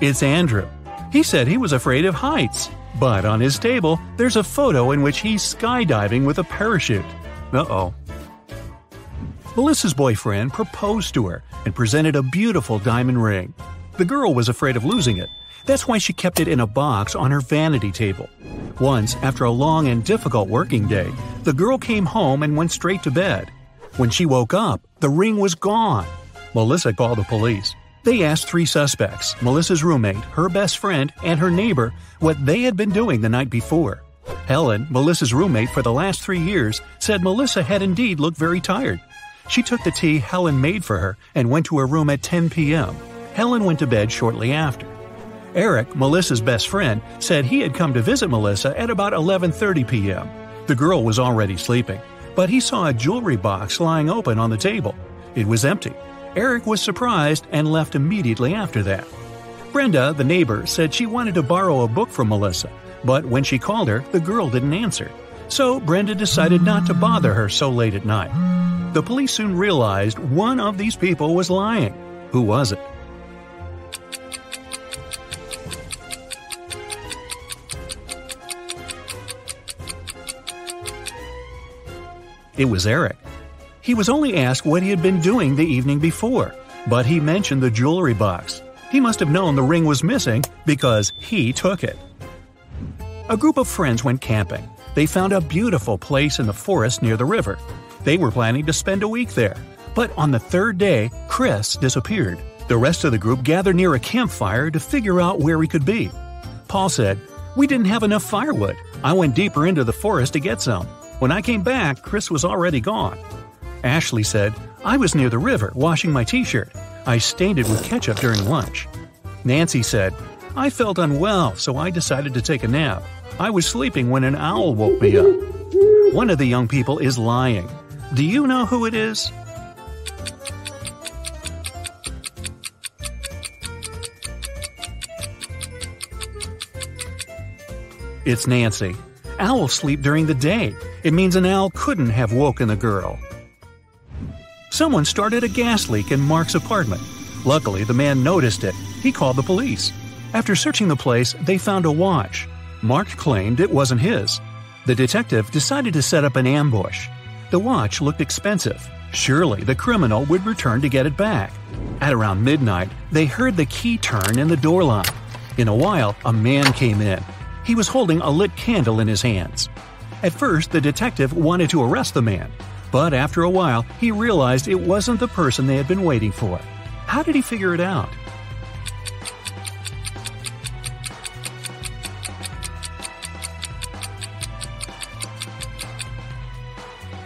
[SPEAKER 2] It's Andrew. He said he was afraid of heights. But on his table, there's a photo in which he's skydiving with a parachute. Uh oh. Melissa's boyfriend proposed to her and presented a beautiful diamond ring. The girl was afraid of losing it. That's why she kept it in a box on her vanity table. Once, after a long and difficult working day, the girl came home and went straight to bed. When she woke up, the ring was gone. Melissa called the police. They asked three suspects Melissa's roommate, her best friend, and her neighbor what they had been doing the night before. Helen, Melissa's roommate for the last three years, said Melissa had indeed looked very tired. She took the tea Helen made for her and went to her room at 10 p.m. Helen went to bed shortly after. Eric, Melissa's best friend, said he had come to visit Melissa at about 11:30 p.m. The girl was already sleeping, but he saw a jewelry box lying open on the table. It was empty. Eric was surprised and left immediately after that. Brenda, the neighbor, said she wanted to borrow a book from Melissa, but when she called her, the girl didn't answer. So Brenda decided not to bother her so late at night. The police soon realized one of these people was lying. Who was it? It was Eric. He was only asked what he had been doing the evening before, but he mentioned the jewelry box. He must have known the ring was missing because he took it. A group of friends went camping. They found a beautiful place in the forest near the river. They were planning to spend a week there. But on the third day, Chris disappeared. The rest of the group gathered near a campfire to figure out where he could be. Paul said, We didn't have enough firewood. I went deeper into the forest to get some. When I came back, Chris was already gone. Ashley said, I was near the river washing my t shirt. I stained it with ketchup during lunch. Nancy said, I felt unwell, so I decided to take a nap. I was sleeping when an owl woke me up. One of the young people is lying. Do you know who it is? It's Nancy. Owls sleep during the day. It means an owl couldn't have woken the girl. Someone started a gas leak in Mark's apartment. Luckily, the man noticed it. He called the police. After searching the place, they found a watch. Mark claimed it wasn't his. The detective decided to set up an ambush. The watch looked expensive. Surely the criminal would return to get it back. At around midnight, they heard the key turn in the door lock. In a while, a man came in. He was holding a lit candle in his hands. At first, the detective wanted to arrest the man, but after a while, he realized it wasn't the person they had been waiting for. How did he figure it out?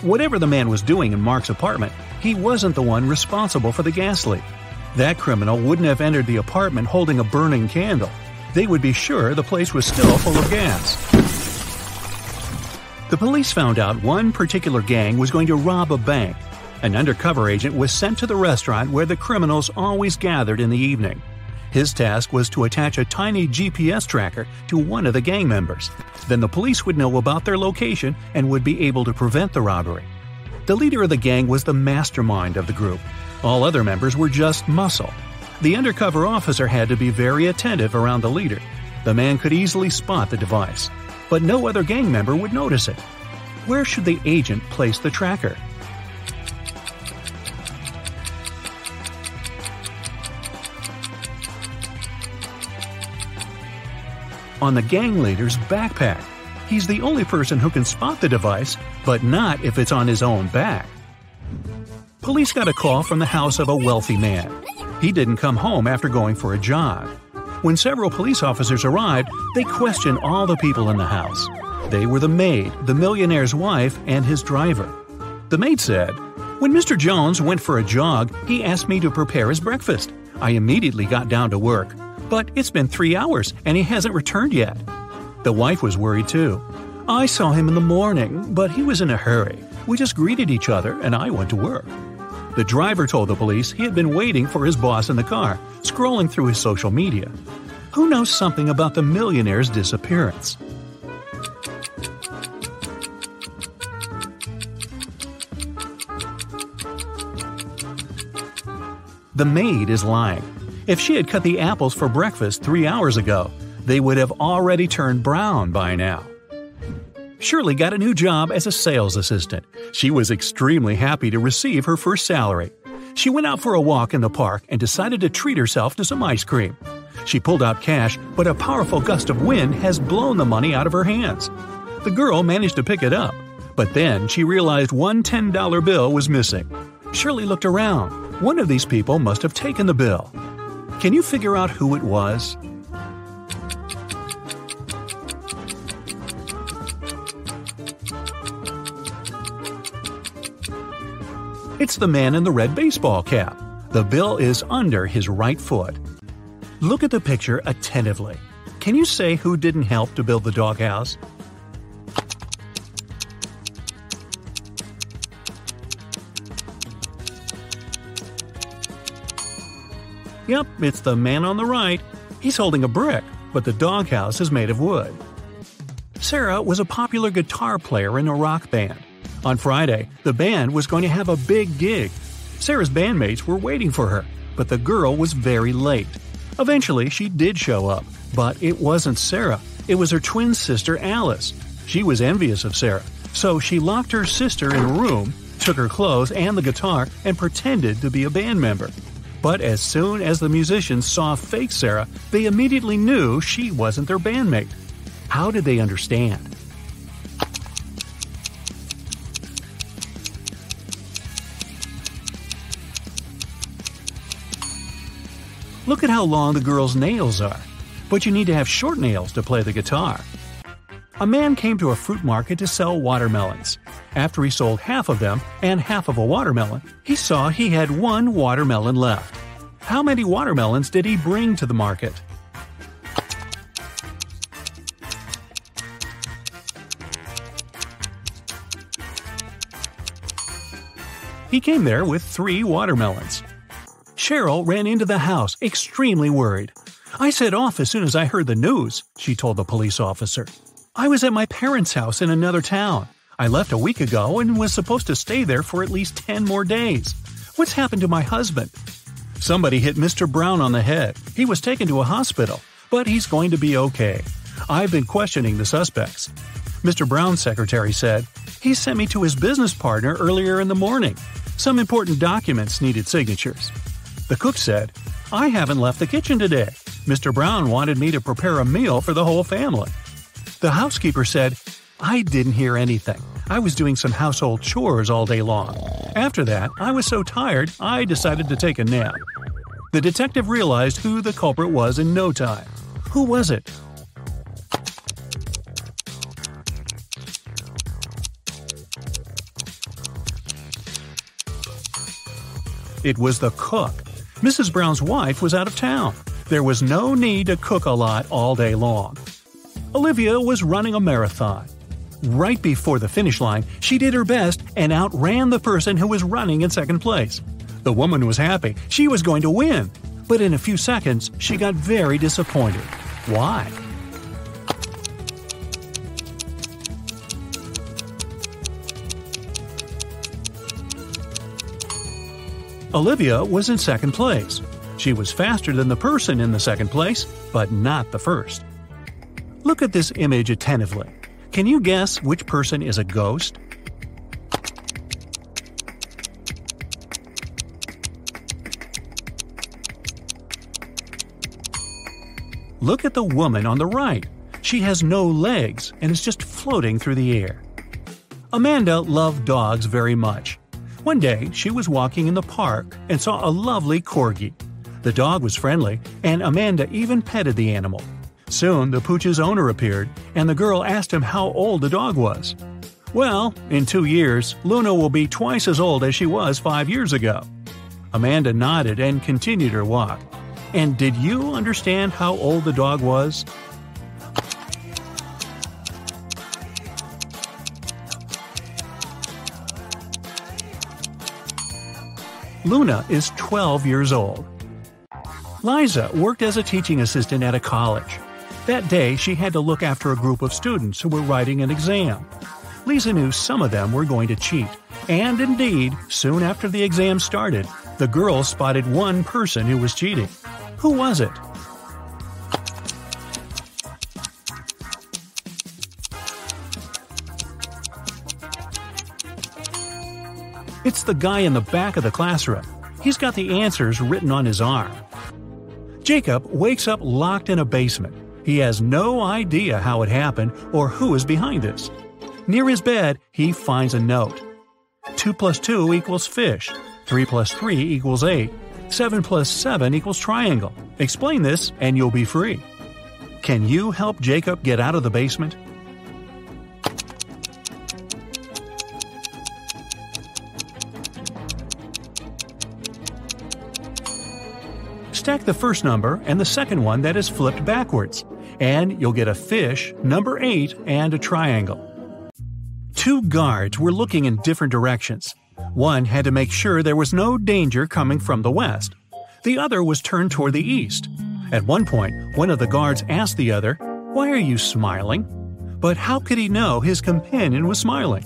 [SPEAKER 2] Whatever the man was doing in Mark's apartment, he wasn't the one responsible for the gas leak. That criminal wouldn't have entered the apartment holding a burning candle. They would be sure the place was still full of gas. The police found out one particular gang was going to rob a bank. An undercover agent was sent to the restaurant where the criminals always gathered in the evening. His task was to attach a tiny GPS tracker to one of the gang members. Then the police would know about their location and would be able to prevent the robbery. The leader of the gang was the mastermind of the group. All other members were just muscle. The undercover officer had to be very attentive around the leader. The man could easily spot the device, but no other gang member would notice it. Where should the agent place the tracker? on the gang leader's backpack. He's the only person who can spot the device, but not if it's on his own back. Police got a call from the house of a wealthy man. He didn't come home after going for a jog. When several police officers arrived, they questioned all the people in the house. They were the maid, the millionaire's wife, and his driver. The maid said, When Mr. Jones went for a jog, he asked me to prepare his breakfast. I immediately got down to work. But it's been three hours and he hasn't returned yet. The wife was worried too. I saw him in the morning, but he was in a hurry. We just greeted each other and I went to work. The driver told the police he had been waiting for his boss in the car, scrolling through his social media. Who knows something about the millionaire's disappearance? The maid is lying. If she had cut the apples for breakfast three hours ago, they would have already turned brown by now. Shirley got a new job as a sales assistant. She was extremely happy to receive her first salary. She went out for a walk in the park and decided to treat herself to some ice cream. She pulled out cash, but a powerful gust of wind has blown the money out of her hands. The girl managed to pick it up, but then she realized one $10 bill was missing. Shirley looked around. One of these people must have taken the bill. Can you figure out who it was? It's the man in the red baseball cap. The bill is under his right foot. Look at the picture attentively. Can you say who didn't help to build the doghouse? Yep, it's the man on the right. He's holding a brick, but the doghouse is made of wood. Sarah was a popular guitar player in a rock band. On Friday, the band was going to have a big gig. Sarah's bandmates were waiting for her, but the girl was very late. Eventually, she did show up, but it wasn't Sarah. It was her twin sister, Alice. She was envious of Sarah, so she locked her sister in a room, took her clothes and the guitar, and pretended to be a band member. But as soon as the musicians saw fake Sarah, they immediately knew she wasn't their bandmate. How did they understand? Look at how long the girl's nails are. But you need to have short nails to play the guitar. A man came to a fruit market to sell watermelons. After he sold half of them and half of a watermelon, he saw he had one watermelon left. How many watermelons did he bring to the market? He came there with three watermelons. Cheryl ran into the house, extremely worried. I set off as soon as I heard the news, she told the police officer. I was at my parents' house in another town. I left a week ago and was supposed to stay there for at least 10 more days. What's happened to my husband? Somebody hit Mr. Brown on the head. He was taken to a hospital, but he's going to be okay. I've been questioning the suspects. Mr. Brown's secretary said, He sent me to his business partner earlier in the morning. Some important documents needed signatures. The cook said, I haven't left the kitchen today. Mr. Brown wanted me to prepare a meal for the whole family. The housekeeper said, I didn't hear anything. I was doing some household chores all day long. After that, I was so tired, I decided to take a nap. The detective realized who the culprit was in no time. Who was it? It was the cook. Mrs. Brown's wife was out of town. There was no need to cook a lot all day long. Olivia was running a marathon. Right before the finish line, she did her best and outran the person who was running in second place. The woman was happy. She was going to win. But in a few seconds, she got very disappointed. Why? Olivia was in second place. She was faster than the person in the second place, but not the first. Look at this image attentively. Can you guess which person is a ghost? Look at the woman on the right. She has no legs and is just floating through the air. Amanda loved dogs very much. One day, she was walking in the park and saw a lovely corgi. The dog was friendly, and Amanda even petted the animal. Soon, the pooch's owner appeared, and the girl asked him how old the dog was. Well, in two years, Luna will be twice as old as she was five years ago. Amanda nodded and continued her walk. And did you understand how old the dog was? Luna is 12 years old. Liza worked as a teaching assistant at a college. That day, she had to look after a group of students who were writing an exam. Lisa knew some of them were going to cheat, and indeed, soon after the exam started, the girl spotted one person who was cheating. Who was it? It's the guy in the back of the classroom. He's got the answers written on his arm. Jacob wakes up locked in a basement. He has no idea how it happened or who is behind this. Near his bed, he finds a note. 2 plus 2 equals fish. 3 plus 3 equals 8. 7 plus 7 equals triangle. Explain this and you'll be free. Can you help Jacob get out of the basement? The first number and the second one that is flipped backwards, and you'll get a fish, number 8, and a triangle. Two guards were looking in different directions. One had to make sure there was no danger coming from the west. The other was turned toward the east. At one point, one of the guards asked the other, Why are you smiling? But how could he know his companion was smiling?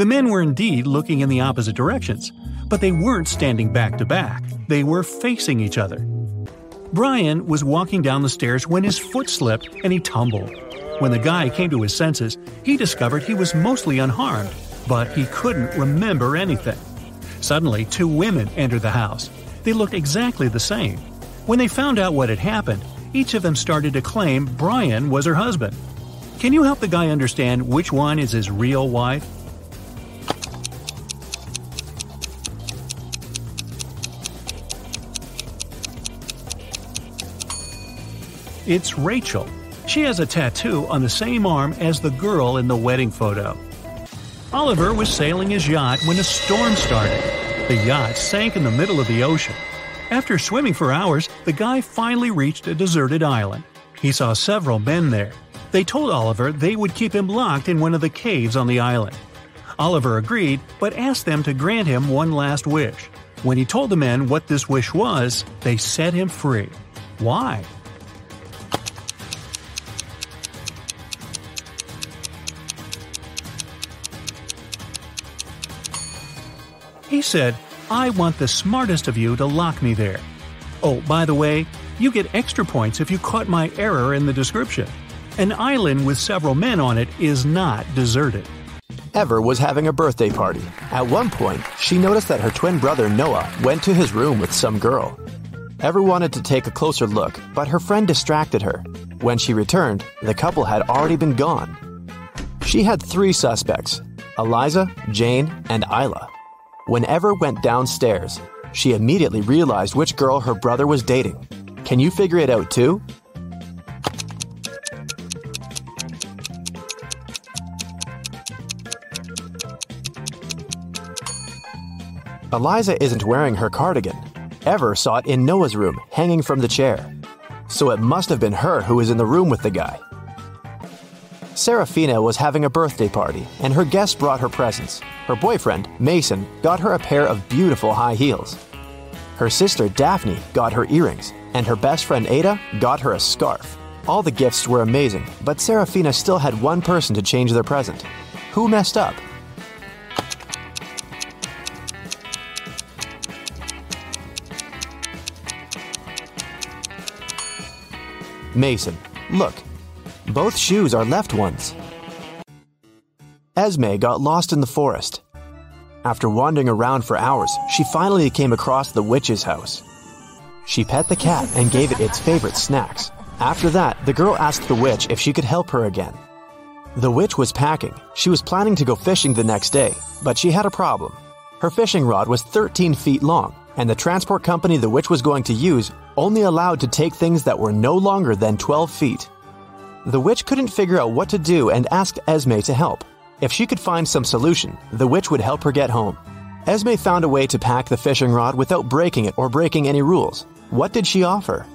[SPEAKER 2] The men were indeed looking in the opposite directions, but they weren't standing back to back, they were facing each other. Brian was walking down the stairs when his foot slipped and he tumbled. When the guy came to his senses, he discovered he was mostly unharmed, but he couldn't remember anything. Suddenly, two women entered the house. They looked exactly the same. When they found out what had happened, each of them started to claim Brian was her husband. Can you help the guy understand which one is his real wife? It's Rachel. She has a tattoo on the same arm as the girl in the wedding photo. Oliver was sailing his yacht when a storm started. The yacht sank in the middle of the ocean. After swimming for hours, the guy finally reached a deserted island. He saw several men there. They told Oliver they would keep him locked in one of the caves on the island. Oliver agreed, but asked them to grant him one last wish. When he told the men what this wish was, they set him free. Why? He said, I want the smartest of you to lock me there. Oh, by the way, you get extra points if you caught my error in the description. An island with several men on it is not deserted.
[SPEAKER 3] Ever was having a birthday party. At one point, she noticed that her twin brother Noah went to his room with some girl. Ever wanted to take a closer look, but her friend distracted her. When she returned, the couple had already been gone. She had three suspects Eliza, Jane, and Isla. When Ever went downstairs, she immediately realized which girl her brother was dating. Can you figure it out too? Eliza isn't wearing her cardigan. Ever saw it in Noah's room, hanging from the chair. So it must have been her who was in the room with the guy. Serafina was having a birthday party, and her guests brought her presents. Her boyfriend, Mason, got her a pair of beautiful high heels. Her sister, Daphne, got her earrings, and her best friend, Ada, got her a scarf. All the gifts were amazing, but Serafina still had one person to change their present. Who messed up? Mason, look, both shoes are left ones. Esme got lost in the forest. After wandering around for hours, she finally came across the witch's house. She pet the cat and gave it its favorite snacks. After that, the girl asked the witch if she could help her again. The witch was packing. She was planning to go fishing the next day, but she had a problem. Her fishing rod was 13 feet long, and the transport company the witch was going to use only allowed to take things that were no longer than 12 feet. The witch couldn't figure out what to do and asked Esme to help. If she could find some solution, the witch would help her get home. Esme found a way to pack the fishing rod without breaking it or breaking any rules. What did she offer?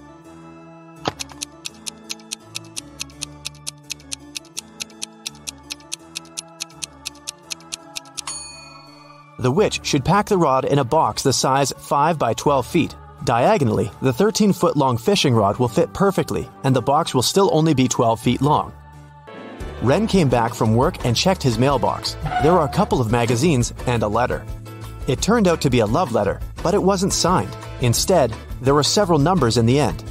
[SPEAKER 3] The witch should pack the rod in a box the size 5 by 12 feet Diagonally, the 13 foot long fishing rod will fit perfectly, and the box will still only be 12 feet long. Ren came back from work and checked his mailbox. There were a couple of magazines and a letter. It turned out to be a love letter, but it wasn't signed. Instead, there were several numbers in the end.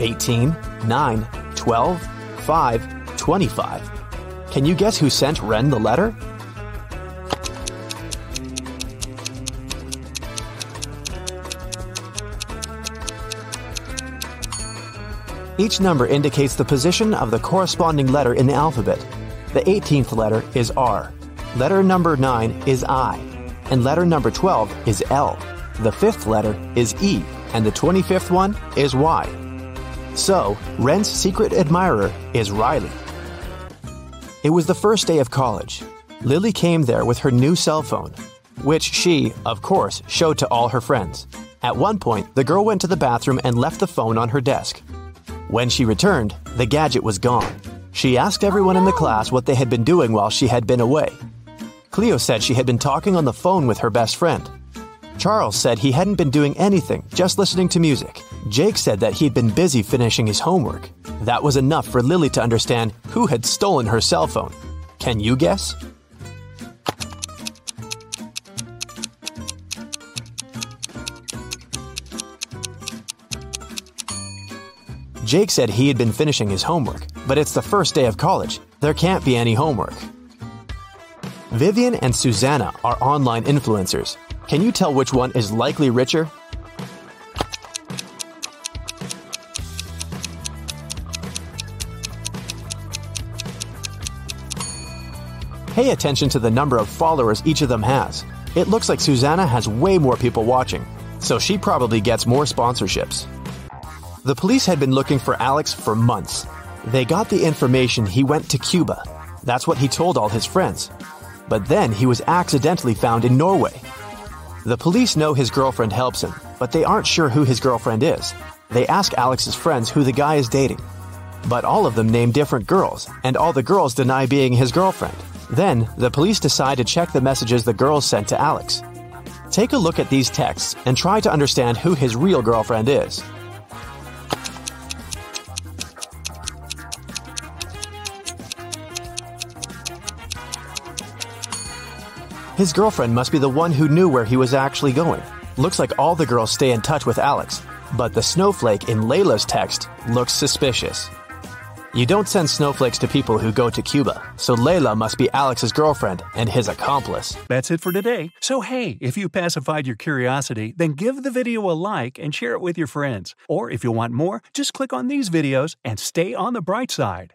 [SPEAKER 3] 18, 9, 12, 5, 25. Can you guess who sent Ren the letter? Each number indicates the position of the corresponding letter in the alphabet. The 18th letter is R, letter number 9 is I, and letter number 12 is L. The fifth letter is E, and the 25th one is Y. So, Ren's secret admirer is Riley. It was the first day of college. Lily came there with her new cell phone, which she, of course, showed to all her friends. At one point, the girl went to the bathroom and left the phone on her desk. When she returned, the gadget was gone. She asked everyone in the class what they had been doing while she had been away. Cleo said she had been talking on the phone with her best friend. Charles said he hadn't been doing anything, just listening to music. Jake said that he'd been busy finishing his homework. That was enough for Lily to understand who had stolen her cell phone. Can you guess? Jake said he had been finishing his homework, but it's the first day of college. There can't be any homework. Vivian and Susanna are online influencers. Can you tell which one is likely richer? Pay attention to the number of followers each of them has. It looks like Susanna has way more people watching, so she probably gets more sponsorships. The police had been looking for Alex for months. They got the information he went to Cuba. That's what he told all his friends. But then he was accidentally found in Norway. The police know his girlfriend helps him, but they aren't sure who his girlfriend is. They ask Alex's friends who the guy is dating. But all of them name different girls, and all the girls deny being his girlfriend. Then, the police decide to check the messages the girls sent to Alex. Take a look at these texts and try to understand who his real girlfriend is. His girlfriend must be the one who knew where he was actually going. Looks like all the girls stay in touch with Alex, but the snowflake in Layla's text looks suspicious. You don't send snowflakes to people who go to Cuba, so Layla must be Alex's girlfriend and his accomplice.
[SPEAKER 2] That's it for today. So, hey, if you pacified your curiosity, then give the video a like and share it with your friends. Or if you want more, just click on these videos and stay on the bright side.